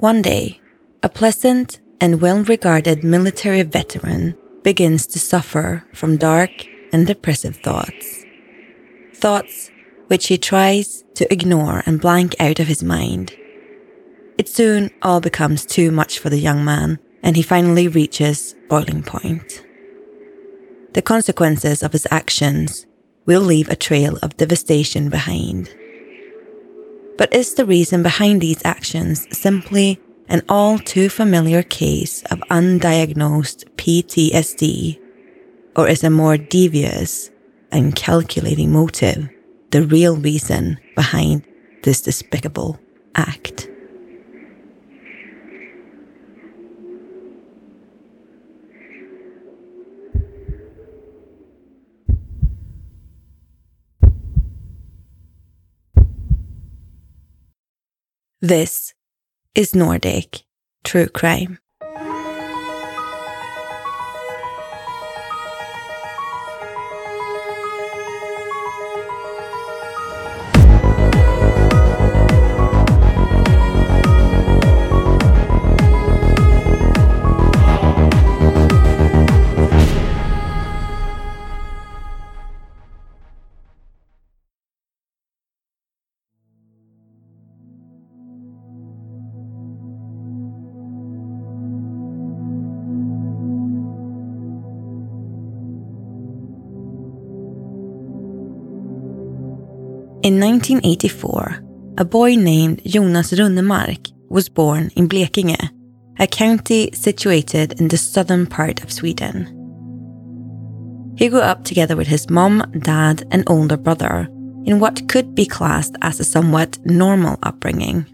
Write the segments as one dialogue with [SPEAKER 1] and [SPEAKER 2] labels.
[SPEAKER 1] One day, a pleasant and well regarded military veteran begins to suffer from dark and depressive thoughts. Thoughts which he tries to ignore and blank out of his mind. It soon all becomes too much for the young man, and he finally reaches boiling point. The consequences of his actions will leave a trail of devastation behind. But is the reason behind these actions simply an all too familiar case of undiagnosed PTSD? Or is a more devious and calculating motive the real reason behind this despicable act? This is Nordic True Crime. In 1984, a boy named Jonas Runnemark was born in Blekinge, a county situated in the southern part of Sweden. He grew up together with his mom, dad, and older brother in what could be classed as a somewhat normal upbringing.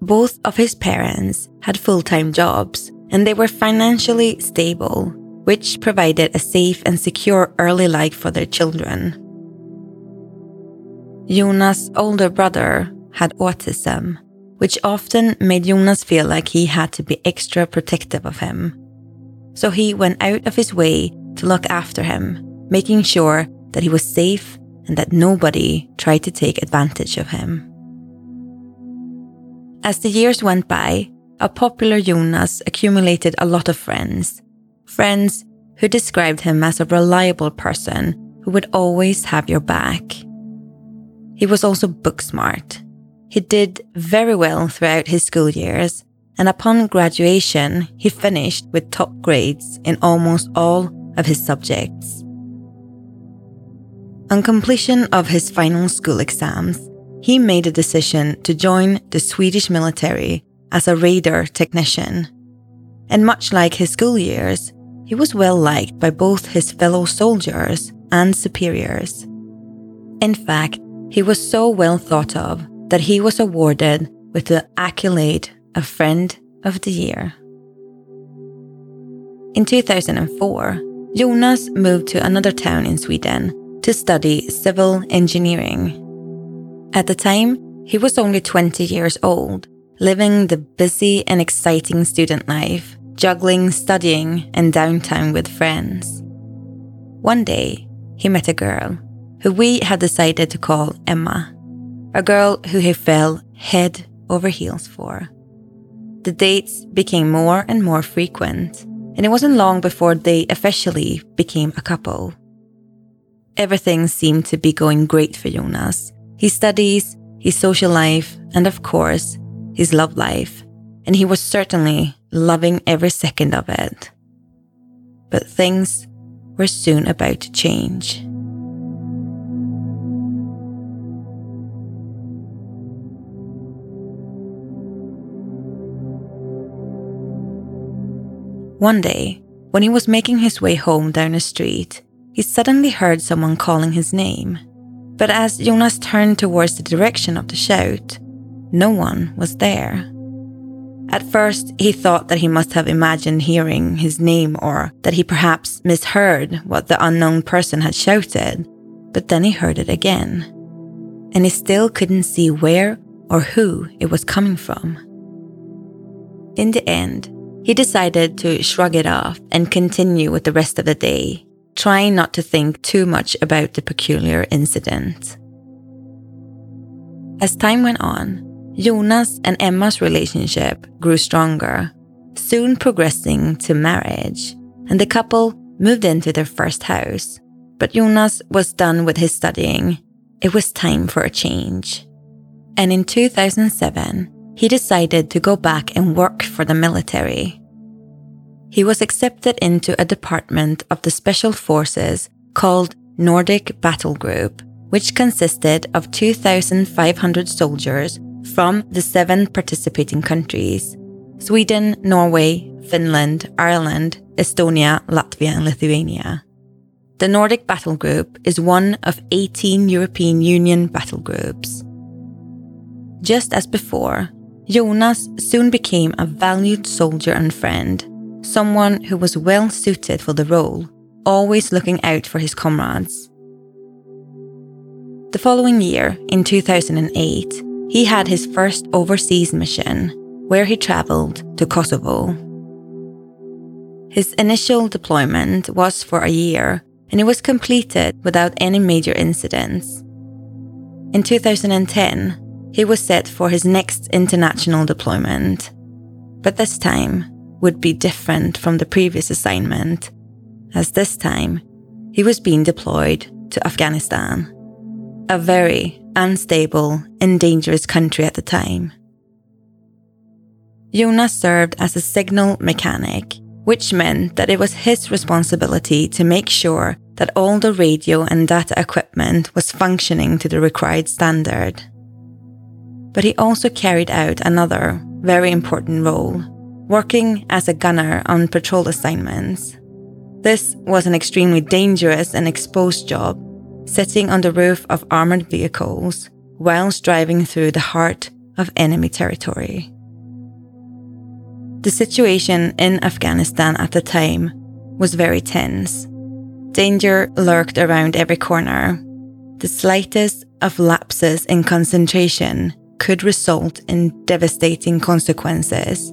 [SPEAKER 1] Both of his parents had full time jobs and they were financially stable, which provided a safe and secure early life for their children. Jonas' older brother had autism, which often made Jonas feel like he had to be extra protective of him. So he went out of his way to look after him, making sure that he was safe and that nobody tried to take advantage of him. As the years went by, a popular Jonas accumulated a lot of friends. Friends who described him as a reliable person who would always have your back. He was also book smart. He did very well throughout his school years, and upon graduation, he finished with top grades in almost all of his subjects. On completion of his final school exams, he made a decision to join the Swedish military as a radar technician. And much like his school years, he was well liked by both his fellow soldiers and superiors. In fact, he was so well thought of that he was awarded with the accolade of Friend of the Year. In 2004, Jonas moved to another town in Sweden to study civil engineering. At the time, he was only 20 years old, living the busy and exciting student life, juggling studying and downtime with friends. One day, he met a girl who we had decided to call Emma, a girl who he fell head over heels for. The dates became more and more frequent, and it wasn't long before they officially became a couple. Everything seemed to be going great for Jonas. His studies, his social life, and of course, his love life. And he was certainly loving every second of it. But things were soon about to change. One day, when he was making his way home down a street, he suddenly heard someone calling his name. But as Jonas turned towards the direction of the shout, no one was there. At first, he thought that he must have imagined hearing his name or that he perhaps misheard what the unknown person had shouted, but then he heard it again. And he still couldn't see where or who it was coming from. In the end, he decided to shrug it off and continue with the rest of the day, trying not to think too much about the peculiar incident. As time went on, Jonas and Emma's relationship grew stronger, soon progressing to marriage, and the couple moved into their first house. But Jonas was done with his studying. It was time for a change. And in 2007, he decided to go back and work for the military. He was accepted into a department of the Special Forces called Nordic Battle Group, which consisted of 2,500 soldiers from the seven participating countries Sweden, Norway, Finland, Ireland, Estonia, Latvia, and Lithuania. The Nordic Battle Group is one of 18 European Union battle groups. Just as before, Jonas soon became a valued soldier and friend, someone who was well suited for the role, always looking out for his comrades. The following year, in 2008, he had his first overseas mission, where he travelled to Kosovo. His initial deployment was for a year, and it was completed without any major incidents. In 2010, he was set for his next international deployment, but this time would be different from the previous assignment, as this time he was being deployed to Afghanistan, a very unstable and dangerous country at the time. Jonas served as a signal mechanic, which meant that it was his responsibility to make sure that all the radio and data equipment was functioning to the required standard. But he also carried out another very important role, working as a gunner on patrol assignments. This was an extremely dangerous and exposed job sitting on the roof of armored vehicles whilst driving through the heart of enemy territory. The situation in Afghanistan at the time was very tense. Danger lurked around every corner. The slightest of lapses in concentration could result in devastating consequences,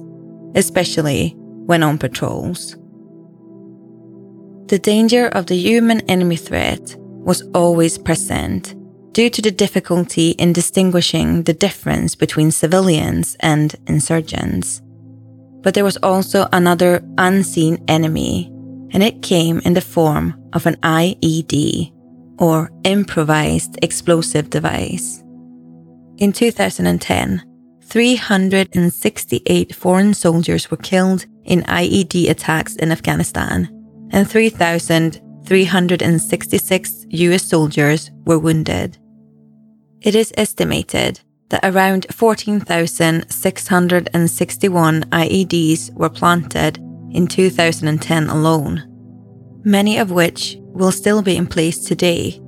[SPEAKER 1] especially when on patrols. The danger of the human enemy threat was always present due to the difficulty in distinguishing the difference between civilians and insurgents. But there was also another unseen enemy, and it came in the form of an IED, or improvised explosive device. In 2010, 368 foreign soldiers were killed in IED attacks in Afghanistan, and 3,366 US soldiers were wounded. It is estimated that around 14,661 IEDs were planted in 2010 alone, many of which will still be in place today,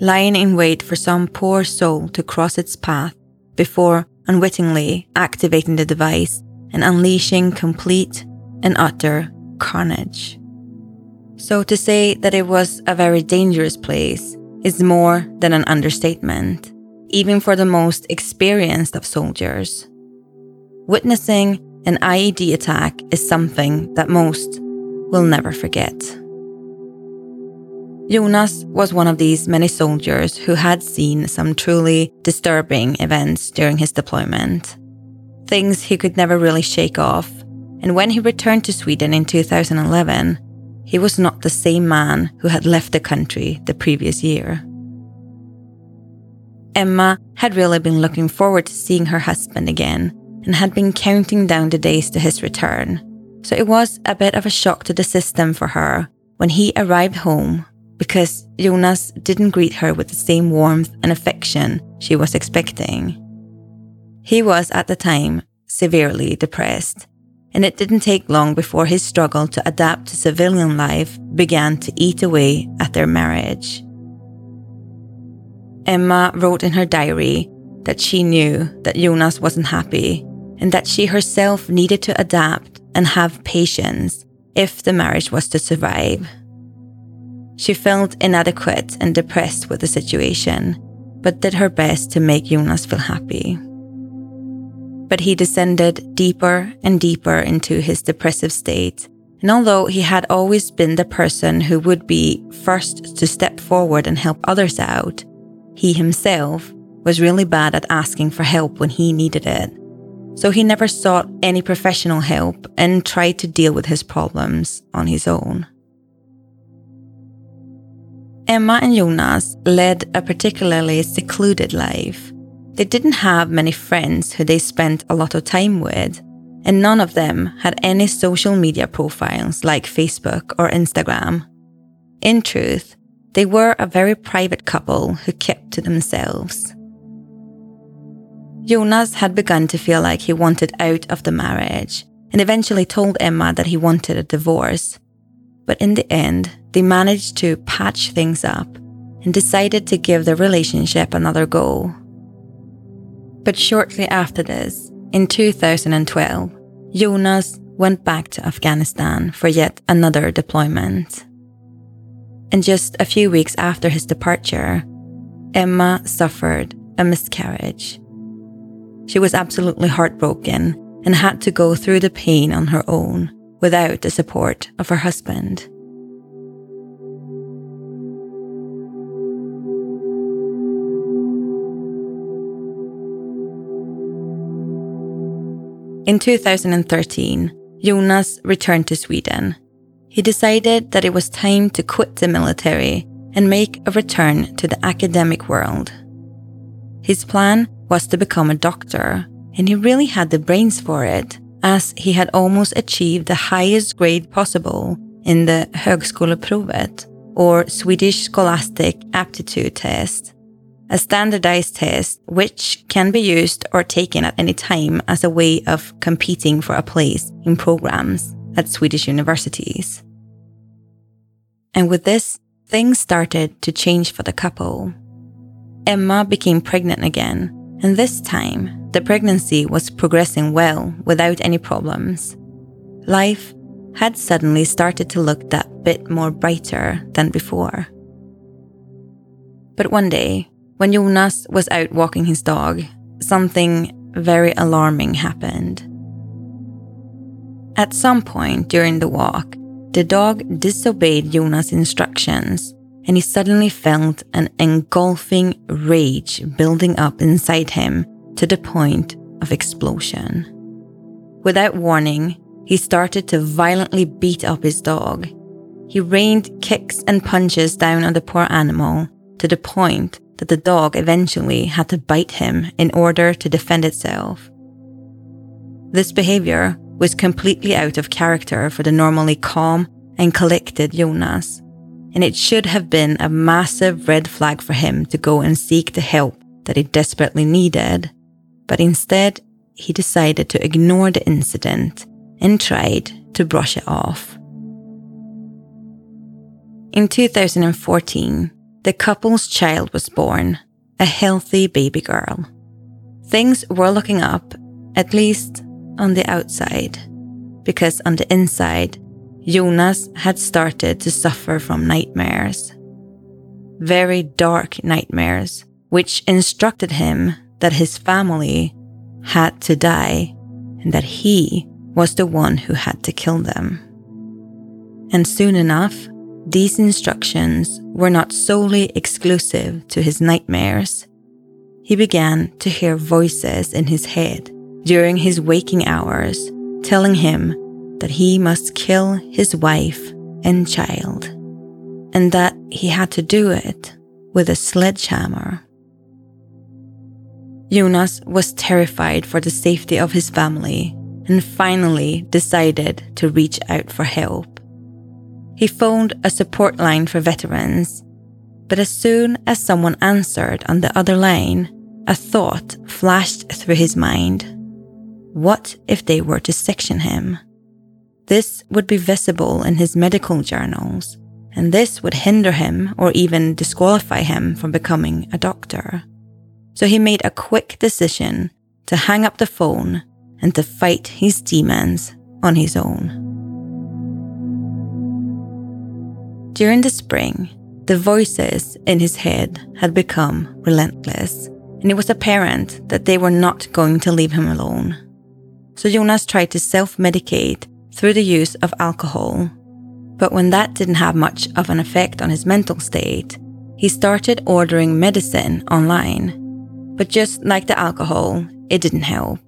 [SPEAKER 1] lying in wait for some poor soul to cross its path before unwittingly activating the device and unleashing complete and utter carnage. So to say that it was a very dangerous place is more than an understatement, even for the most experienced of soldiers. Witnessing an IED attack is something that most will never forget. Jonas was one of these many soldiers who had seen some truly disturbing events during his deployment. Things he could never really shake off. And when he returned to Sweden in 2011, he was not the same man who had left the country the previous year. Emma had really been looking forward to seeing her husband again and had been counting down the days to his return. So it was a bit of a shock to the system for her when he arrived home because Jonas didn't greet her with the same warmth and affection she was expecting. He was at the time severely depressed and it didn't take long before his struggle to adapt to civilian life began to eat away at their marriage. Emma wrote in her diary that she knew that Jonas wasn't happy and that she herself needed to adapt and have patience if the marriage was to survive. She felt inadequate and depressed with the situation, but did her best to make Jonas feel happy but he descended deeper and deeper into his depressive state. And although he had always been the person who would be first to step forward and help others out, he himself was really bad at asking for help when he needed it. So he never sought any professional help and tried to deal with his problems on his own. Emma and Jonas led a particularly secluded life. They didn't have many friends who they spent a lot of time with, and none of them had any social media profiles like Facebook or Instagram. In truth, they were a very private couple who kept to themselves. Jonas had begun to feel like he wanted out of the marriage and eventually told Emma that he wanted a divorce. But in the end, they managed to patch things up and decided to give the relationship another go. But shortly after this, in 2012, Jonas went back to Afghanistan for yet another deployment. And just a few weeks after his departure, Emma suffered a miscarriage. She was absolutely heartbroken and had to go through the pain on her own without the support of her husband. In 2013, Jonas returned to Sweden. He decided that it was time to quit the military and make a return to the academic world. His plan was to become a doctor, and he really had the brains for it, as he had almost achieved the highest grade possible in the Högskoleprovet, or Swedish Scholastic Aptitude Test, a standardized test which can be used or taken at any time as a way of competing for a place in programs at Swedish universities. And with this, things started to change for the couple. Emma became pregnant again, and this time the pregnancy was progressing well without any problems. Life had suddenly started to look that bit more brighter than before. But one day, when Jonas was out walking his dog, something very alarming happened. At some point during the walk, the dog disobeyed Jonas' instructions and he suddenly felt an engulfing rage building up inside him to the point of explosion. Without warning, he started to violently beat up his dog. He rained kicks and punches down on the poor animal to the point that the dog eventually had to bite him in order to defend itself. This behavior was completely out of character for the normally calm and collected Jonas, and it should have been a massive red flag for him to go and seek the help that he desperately needed. But instead, he decided to ignore the incident and tried to brush it off. In 2014, the couple's child was born, a healthy baby girl. Things were looking up, at least on the outside, because on the inside, Jonas had started to suffer from nightmares. Very dark nightmares, which instructed him that his family had to die and that he was the one who had to kill them. And soon enough, these instructions were not solely exclusive to his nightmares. He began to hear voices in his head during his waking hours telling him that he must kill his wife and child, and that he had to do it with a sledgehammer. Jonas was terrified for the safety of his family and finally decided to reach out for help. He phoned a support line for veterans, but as soon as someone answered on the other line, a thought flashed through his mind. What if they were to section him? This would be visible in his medical journals, and this would hinder him or even disqualify him from becoming a doctor. So he made a quick decision to hang up the phone and to fight his demons on his own. During the spring, the voices in his head had become relentless, and it was apparent that they were not going to leave him alone. So Jonas tried to self medicate through the use of alcohol. But when that didn't have much of an effect on his mental state, he started ordering medicine online. But just like the alcohol, it didn't help.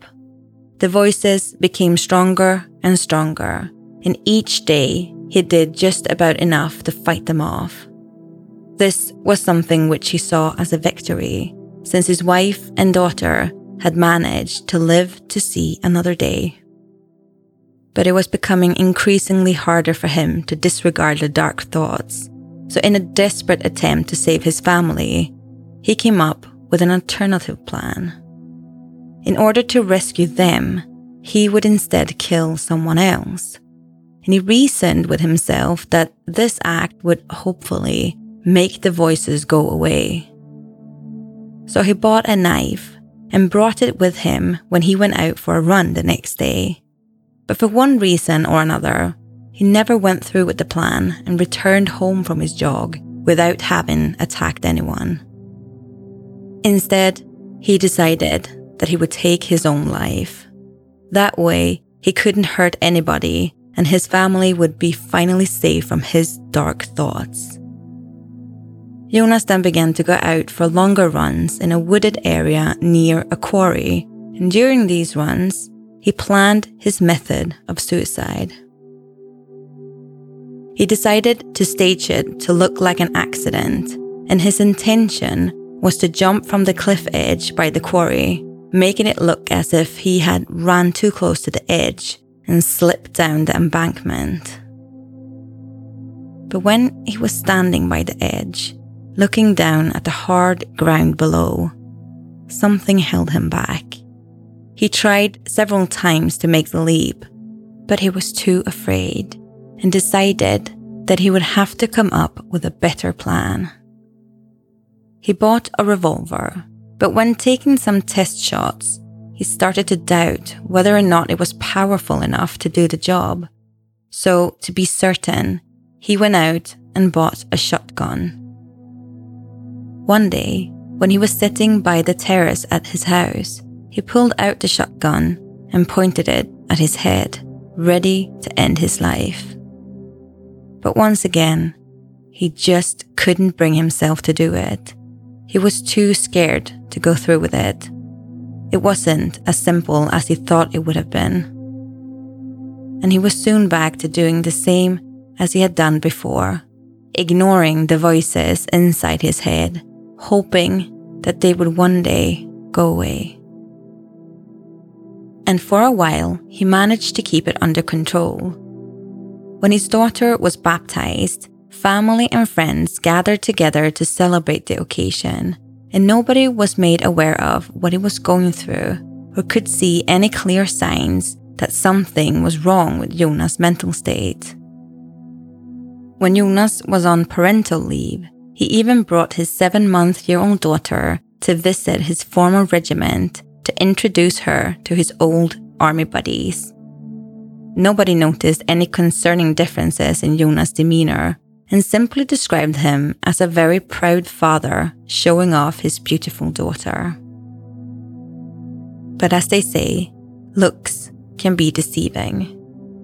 [SPEAKER 1] The voices became stronger and stronger, and each day he did just about enough to fight them off. This was something which he saw as a victory, since his wife and daughter had managed to live to see another day. But it was becoming increasingly harder for him to disregard the dark thoughts. So, in a desperate attempt to save his family, he came up with an alternative plan. In order to rescue them, he would instead kill someone else. And he reasoned with himself that this act would hopefully make the voices go away. So he bought a knife and brought it with him when he went out for a run the next day. But for one reason or another, he never went through with the plan and returned home from his jog without having attacked anyone. Instead, he decided that he would take his own life. That way, he couldn't hurt anybody and his family would be finally safe from his dark thoughts. Jonas then began to go out for longer runs in a wooded area near a quarry, and during these runs, he planned his method of suicide. He decided to stage it to look like an accident, and his intention was to jump from the cliff edge by the quarry making it look as if he had run too close to the edge and slipped down the embankment. But when he was standing by the edge, looking down at the hard ground below, something held him back. He tried several times to make the leap, but he was too afraid and decided that he would have to come up with a better plan. He bought a revolver but when taking some test shots, he started to doubt whether or not it was powerful enough to do the job. So, to be certain, he went out and bought a shotgun. One day, when he was sitting by the terrace at his house, he pulled out the shotgun and pointed it at his head, ready to end his life. But once again, he just couldn't bring himself to do it. He was too scared to go through with it. It wasn't as simple as he thought it would have been. And he was soon back to doing the same as he had done before, ignoring the voices inside his head, hoping that they would one day go away. And for a while, he managed to keep it under control. When his daughter was baptized, family and friends gathered together to celebrate the occasion, and nobody was made aware of what he was going through or could see any clear signs that something was wrong with Jonas' mental state. When Jonas was on parental leave, he even brought his seven month year old daughter to visit his former regiment to introduce her to his old army buddies. Nobody noticed any concerning differences in Jonas' demeanor and simply described him as a very proud father showing off his beautiful daughter. But as they say, looks can be deceiving.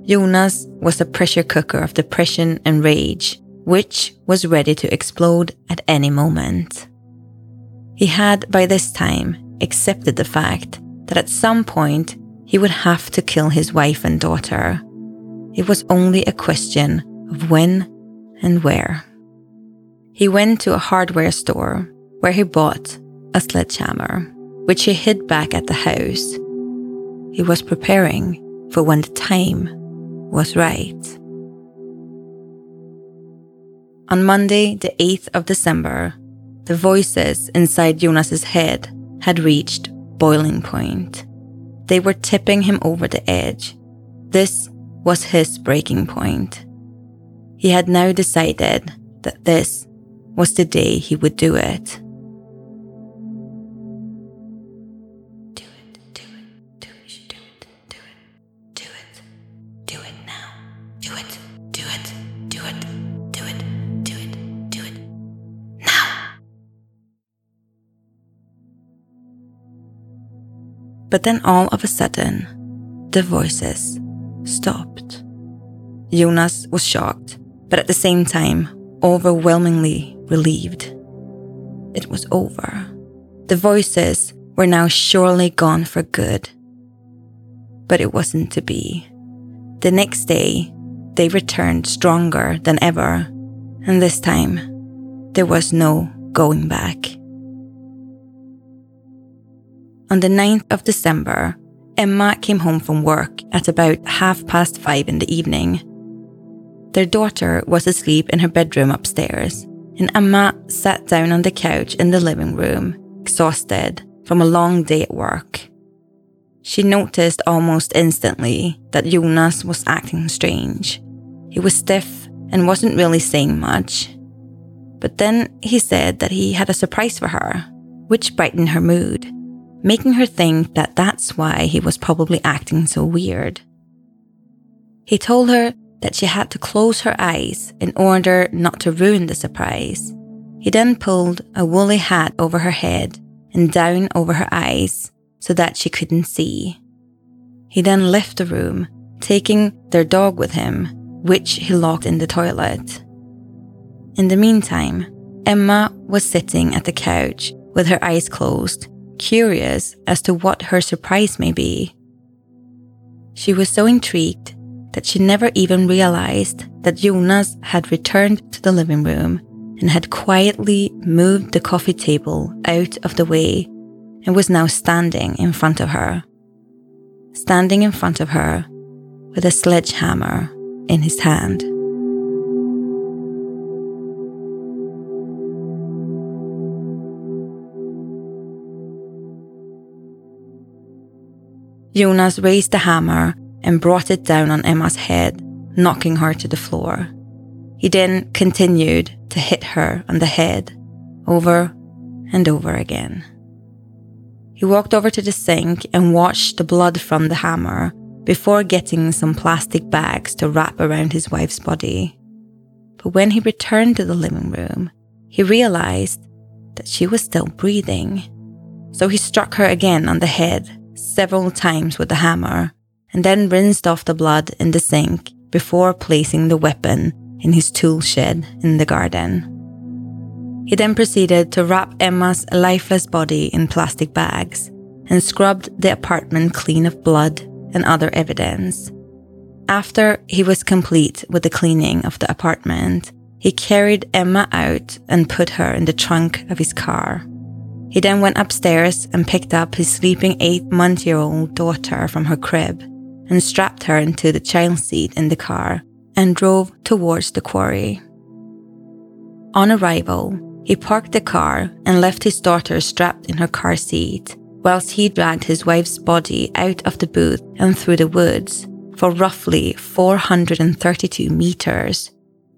[SPEAKER 1] Jonas was a pressure cooker of depression and rage, which was ready to explode at any moment. He had by this time accepted the fact that at some point he would have to kill his wife and daughter. It was only a question of when and where. He went to a hardware store where he bought a sledgehammer, which he hid back at the house. He was preparing for when the time was right. On Monday, the 8th of December, the voices inside Jonas's head had reached boiling point. They were tipping him over the edge. This was his breaking point. He had now decided that this was the day he would do it. Do it, do it, do it, do it, do it, do it, do it now. Do it, do it, do it, do it, do it, do it now. But then all of a sudden, the voices stopped. Jonas was shocked but at the same time, overwhelmingly relieved. It was over. The voices were now surely gone for good. But it wasn't to be. The next day, they returned stronger than ever, and this time, there was no going back. On the 9th of December, Emma came home from work at about half past five in the evening. Their daughter was asleep in her bedroom upstairs, and Emma sat down on the couch in the living room, exhausted from a long day at work. She noticed almost instantly that Jonas was acting strange. He was stiff and wasn't really saying much. But then he said that he had a surprise for her, which brightened her mood, making her think that that's why he was probably acting so weird. He told her that she had to close her eyes in order not to ruin the surprise. He then pulled a woolly hat over her head and down over her eyes so that she couldn't see. He then left the room, taking their dog with him, which he locked in the toilet. In the meantime, Emma was sitting at the couch with her eyes closed, curious as to what her surprise may be. She was so intrigued that she never even realized that Jonas had returned to the living room and had quietly moved the coffee table out of the way and was now standing in front of her. Standing in front of her with a sledgehammer in his hand. Jonas raised the hammer and brought it down on Emma's head, knocking her to the floor. He then continued to hit her on the head over and over again. He walked over to the sink and washed the blood from the hammer before getting some plastic bags to wrap around his wife's body. But when he returned to the living room, he realized that she was still breathing. So he struck her again on the head several times with the hammer and then rinsed off the blood in the sink before placing the weapon in his tool shed in the garden. He then proceeded to wrap Emma's lifeless body in plastic bags and scrubbed the apartment clean of blood and other evidence. After he was complete with the cleaning of the apartment, he carried Emma out and put her in the trunk of his car. He then went upstairs and picked up his sleeping eight month year old daughter from her crib and strapped her into the child seat in the car and drove towards the quarry. On arrival, he parked the car and left his daughter strapped in her car seat, whilst he dragged his wife's body out of the booth and through the woods for roughly 432 meters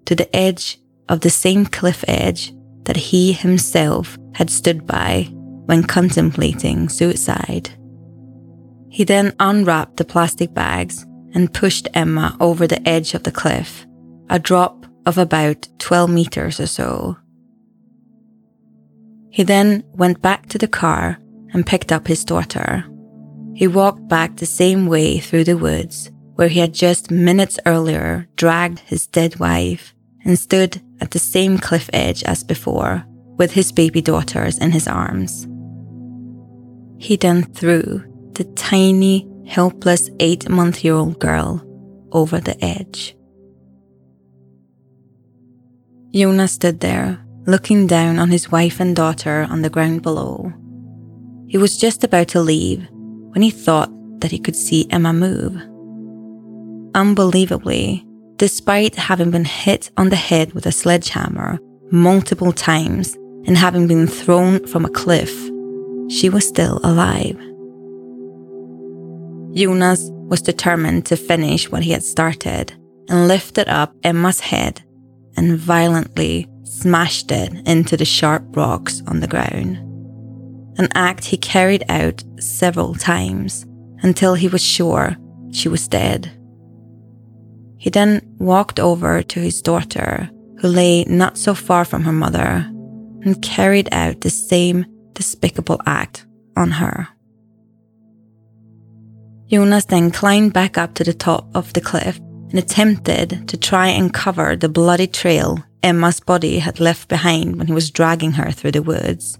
[SPEAKER 1] to the edge of the same cliff edge that he himself had stood by when contemplating suicide. He then unwrapped the plastic bags and pushed Emma over the edge of the cliff, a drop of about 12 meters or so. He then went back to the car and picked up his daughter. He walked back the same way through the woods where he had just minutes earlier dragged his dead wife and stood at the same cliff edge as before with his baby daughters in his arms. He then threw the tiny, helpless eight month year old girl over the edge. Jonas stood there, looking down on his wife and daughter on the ground below. He was just about to leave when he thought that he could see Emma move. Unbelievably, despite having been hit on the head with a sledgehammer multiple times and having been thrown from a cliff, she was still alive. Jonas was determined to finish what he had started and lifted up Emma's head and violently smashed it into the sharp rocks on the ground. An act he carried out several times until he was sure she was dead. He then walked over to his daughter, who lay not so far from her mother, and carried out the same despicable act on her. Jonas then climbed back up to the top of the cliff and attempted to try and cover the bloody trail Emma's body had left behind when he was dragging her through the woods.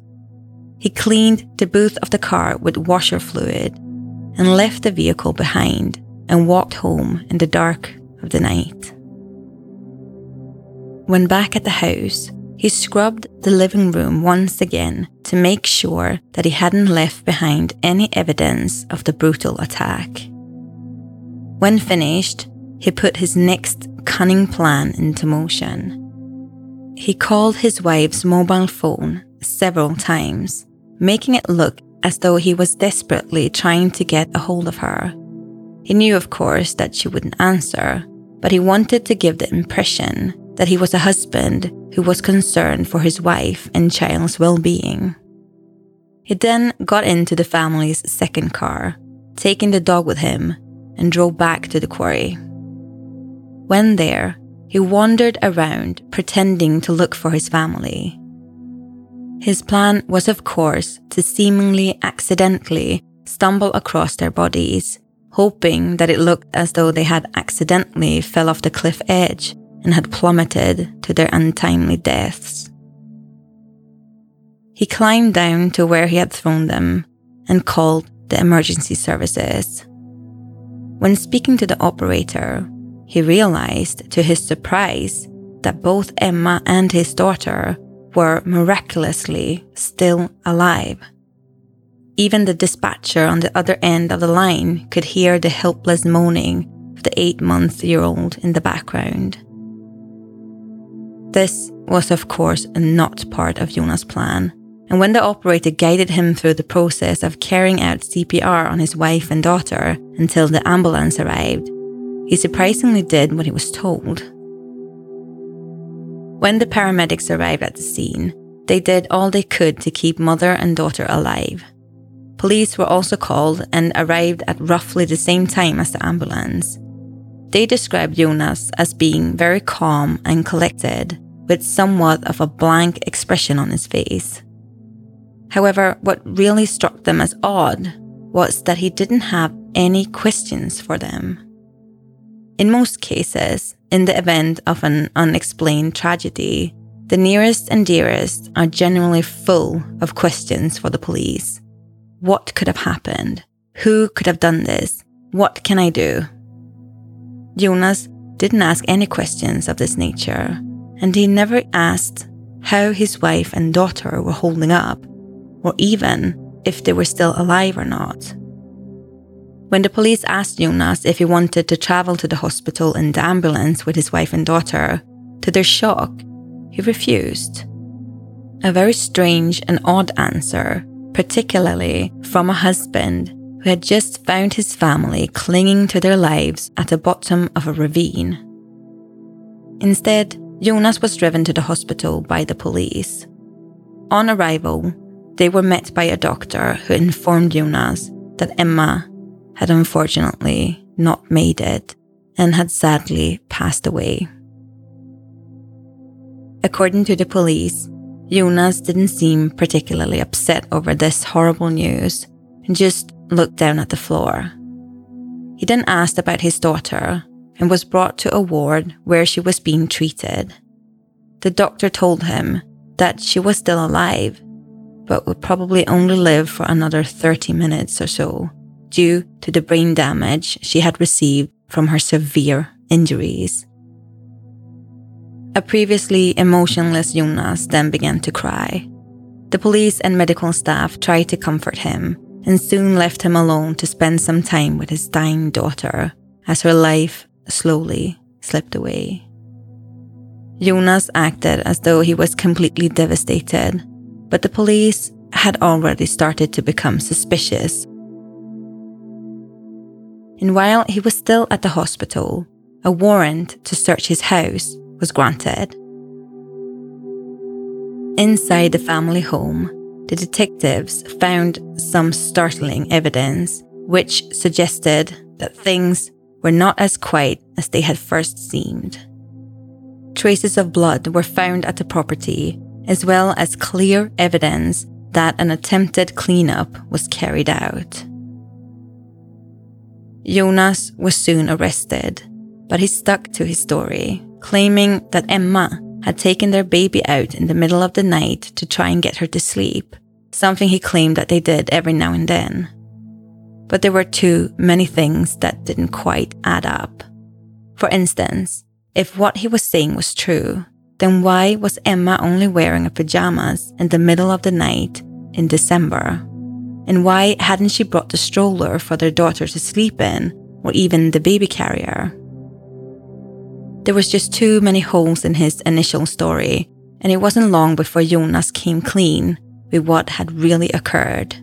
[SPEAKER 1] he cleaned the boot of the car with washer fluid and left the vehicle behind and walked home in the dark of the night. When back at the house, he scrubbed the living room once again to make sure that he hadn't left behind any evidence of the brutal attack. When finished, he put his next cunning plan into motion. He called his wife's mobile phone several times, making it look as though he was desperately trying to get a hold of her. He knew, of course, that she wouldn't answer, but he wanted to give the impression that he was a husband who was concerned for his wife and child's well being. He then got into the family's second car, taking the dog with him, and drove back to the quarry. When there, he wandered around pretending to look for his family. His plan was, of course, to seemingly accidentally stumble across their bodies, hoping that it looked as though they had accidentally fell off the cliff edge and had plummeted to their untimely deaths. He climbed down to where he had thrown them and called the emergency services. When speaking to the operator, he realized to his surprise that both Emma and his daughter were miraculously still alive. Even the dispatcher on the other end of the line could hear the helpless moaning of the eight month year old in the background. This was, of course, not part of Jonas' plan. And when the operator guided him through the process of carrying out CPR on his wife and daughter until the ambulance arrived, he surprisingly did what he was told. When the paramedics arrived at the scene, they did all they could to keep mother and daughter alive. Police were also called and arrived at roughly the same time as the ambulance. They described Jonas as being very calm and collected, with somewhat of a blank expression on his face. However, what really struck them as odd was that he didn't have any questions for them. In most cases, in the event of an unexplained tragedy, the nearest and dearest are generally full of questions for the police. What could have happened? Who could have done this? What can I do? Jonas didn't ask any questions of this nature, and he never asked how his wife and daughter were holding up, or even if they were still alive or not. When the police asked Jonas if he wanted to travel to the hospital in the ambulance with his wife and daughter, to their shock, he refused. A very strange and odd answer, particularly from a husband who had just found his family clinging to their lives at the bottom of a ravine. Instead, Jonas was driven to the hospital by the police. On arrival, they were met by a doctor who informed Jonas that Emma had unfortunately not made it and had sadly passed away. According to the police, Jonas didn't seem particularly upset over this horrible news and just looked down at the floor. He then asked about his daughter and was brought to a ward where she was being treated. The doctor told him that she was still alive, but would probably only live for another 30 minutes or so due to the brain damage she had received from her severe injuries. A previously emotionless Jonas then began to cry. The police and medical staff tried to comfort him and soon left him alone to spend some time with his dying daughter as her life slowly slipped away. Jonas acted as though he was completely devastated, but the police had already started to become suspicious. And while he was still at the hospital, a warrant to search his house was granted. Inside the family home, the detectives found some startling evidence which suggested that things were not as quiet as they had first seemed. Traces of blood were found at the property, as well as clear evidence that an attempted cleanup was carried out. Jonas was soon arrested, but he stuck to his story, claiming that Emma had taken their baby out in the middle of the night to try and get her to sleep, something he claimed that they did every now and then. But there were too many things that didn't quite add up. For instance, if what he was saying was true, then why was Emma only wearing a pajamas in the middle of the night in December? And why hadn't she brought the stroller for their daughter to sleep in, or even the baby carrier? There was just too many holes in his initial story, and it wasn't long before Jonas came clean with what had really occurred.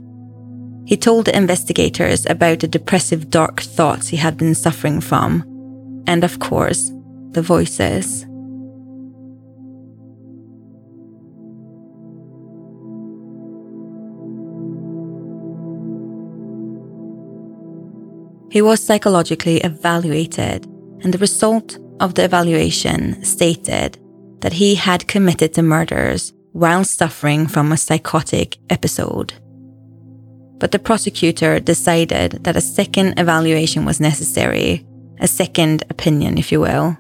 [SPEAKER 1] He told the investigators about the depressive dark thoughts he had been suffering from, and of course, the voices. He was psychologically evaluated, and the result of the evaluation stated that he had committed the murders while suffering from a psychotic episode. But the prosecutor decided that a second evaluation was necessary, a second opinion, if you will.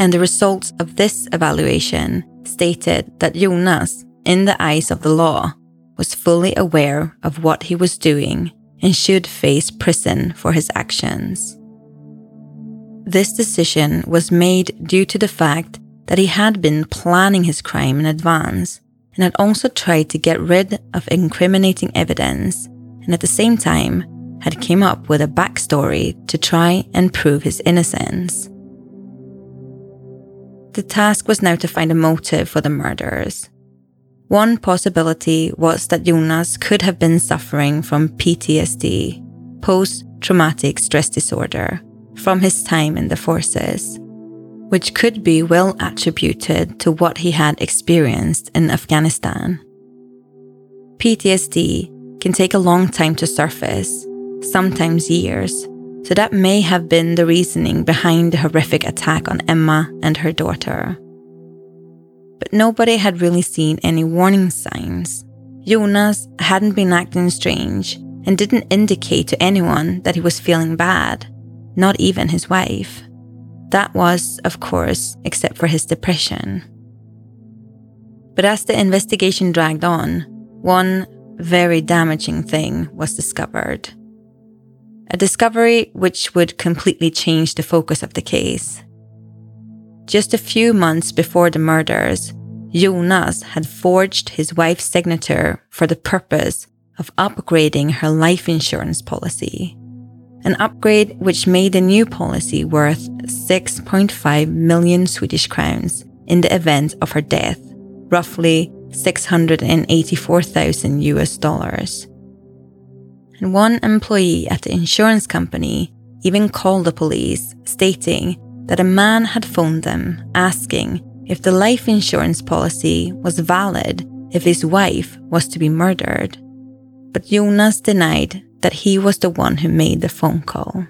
[SPEAKER 1] And the results of this evaluation stated that Jonas, in the eyes of the law, was fully aware of what he was doing and should face prison for his actions. This decision was made due to the fact that he had been planning his crime in advance and had also tried to get rid of incriminating evidence and at the same time had came up with a backstory to try and prove his innocence. The task was now to find a motive for the murders one possibility was that Jonas could have been suffering from PTSD, post traumatic stress disorder, from his time in the forces, which could be well attributed to what he had experienced in Afghanistan. PTSD can take a long time to surface, sometimes years, so that may have been the reasoning behind the horrific attack on Emma and her daughter but nobody had really seen any warning signs. Jonas hadn't been acting strange and didn't indicate to anyone that he was feeling bad, not even his wife. That was, of course, except for his depression. But as the investigation dragged on, one very damaging thing was discovered. A discovery which would completely change the focus of the case. Just a few months before the murders, Jonas had forged his wife's signature for the purpose of upgrading her life insurance policy. An upgrade which made the new policy worth 6.5 million Swedish crowns in the event of her death, roughly 684,000 US dollars. And one employee at the insurance company even called the police, stating that a man had phoned them asking if the life insurance policy was valid if his wife was to be murdered. But Jonas denied that he was the one who made the phone call.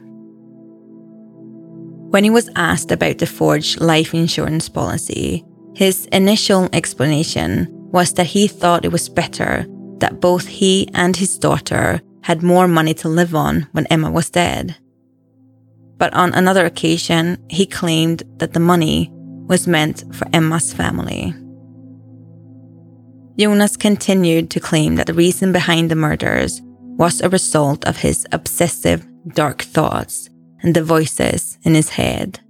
[SPEAKER 1] When he was asked about the forged life insurance policy, his initial explanation was that he thought it was better that both he and his daughter had more money to live on when Emma was dead. But on another occasion, he claimed that the money was meant for Emma's family. Jonas continued to claim that the reason behind the murders was a result of his obsessive, dark thoughts and the voices in his head.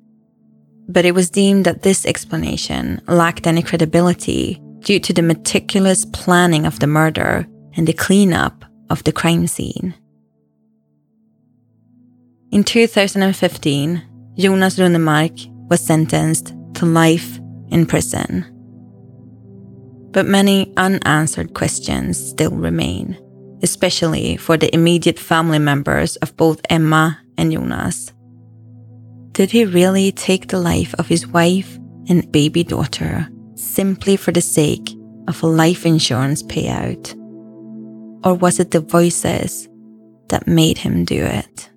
[SPEAKER 1] But it was deemed that this explanation lacked any credibility due to the meticulous planning of the murder and the cleanup of the crime scene. In 2015, Jonas Runnemark was sentenced to life in prison. But many unanswered questions still remain, especially for the immediate family members of both Emma and Jonas. Did he really take the life of his wife and baby daughter simply for the sake of a life insurance payout? Or was it the voices that made him do it?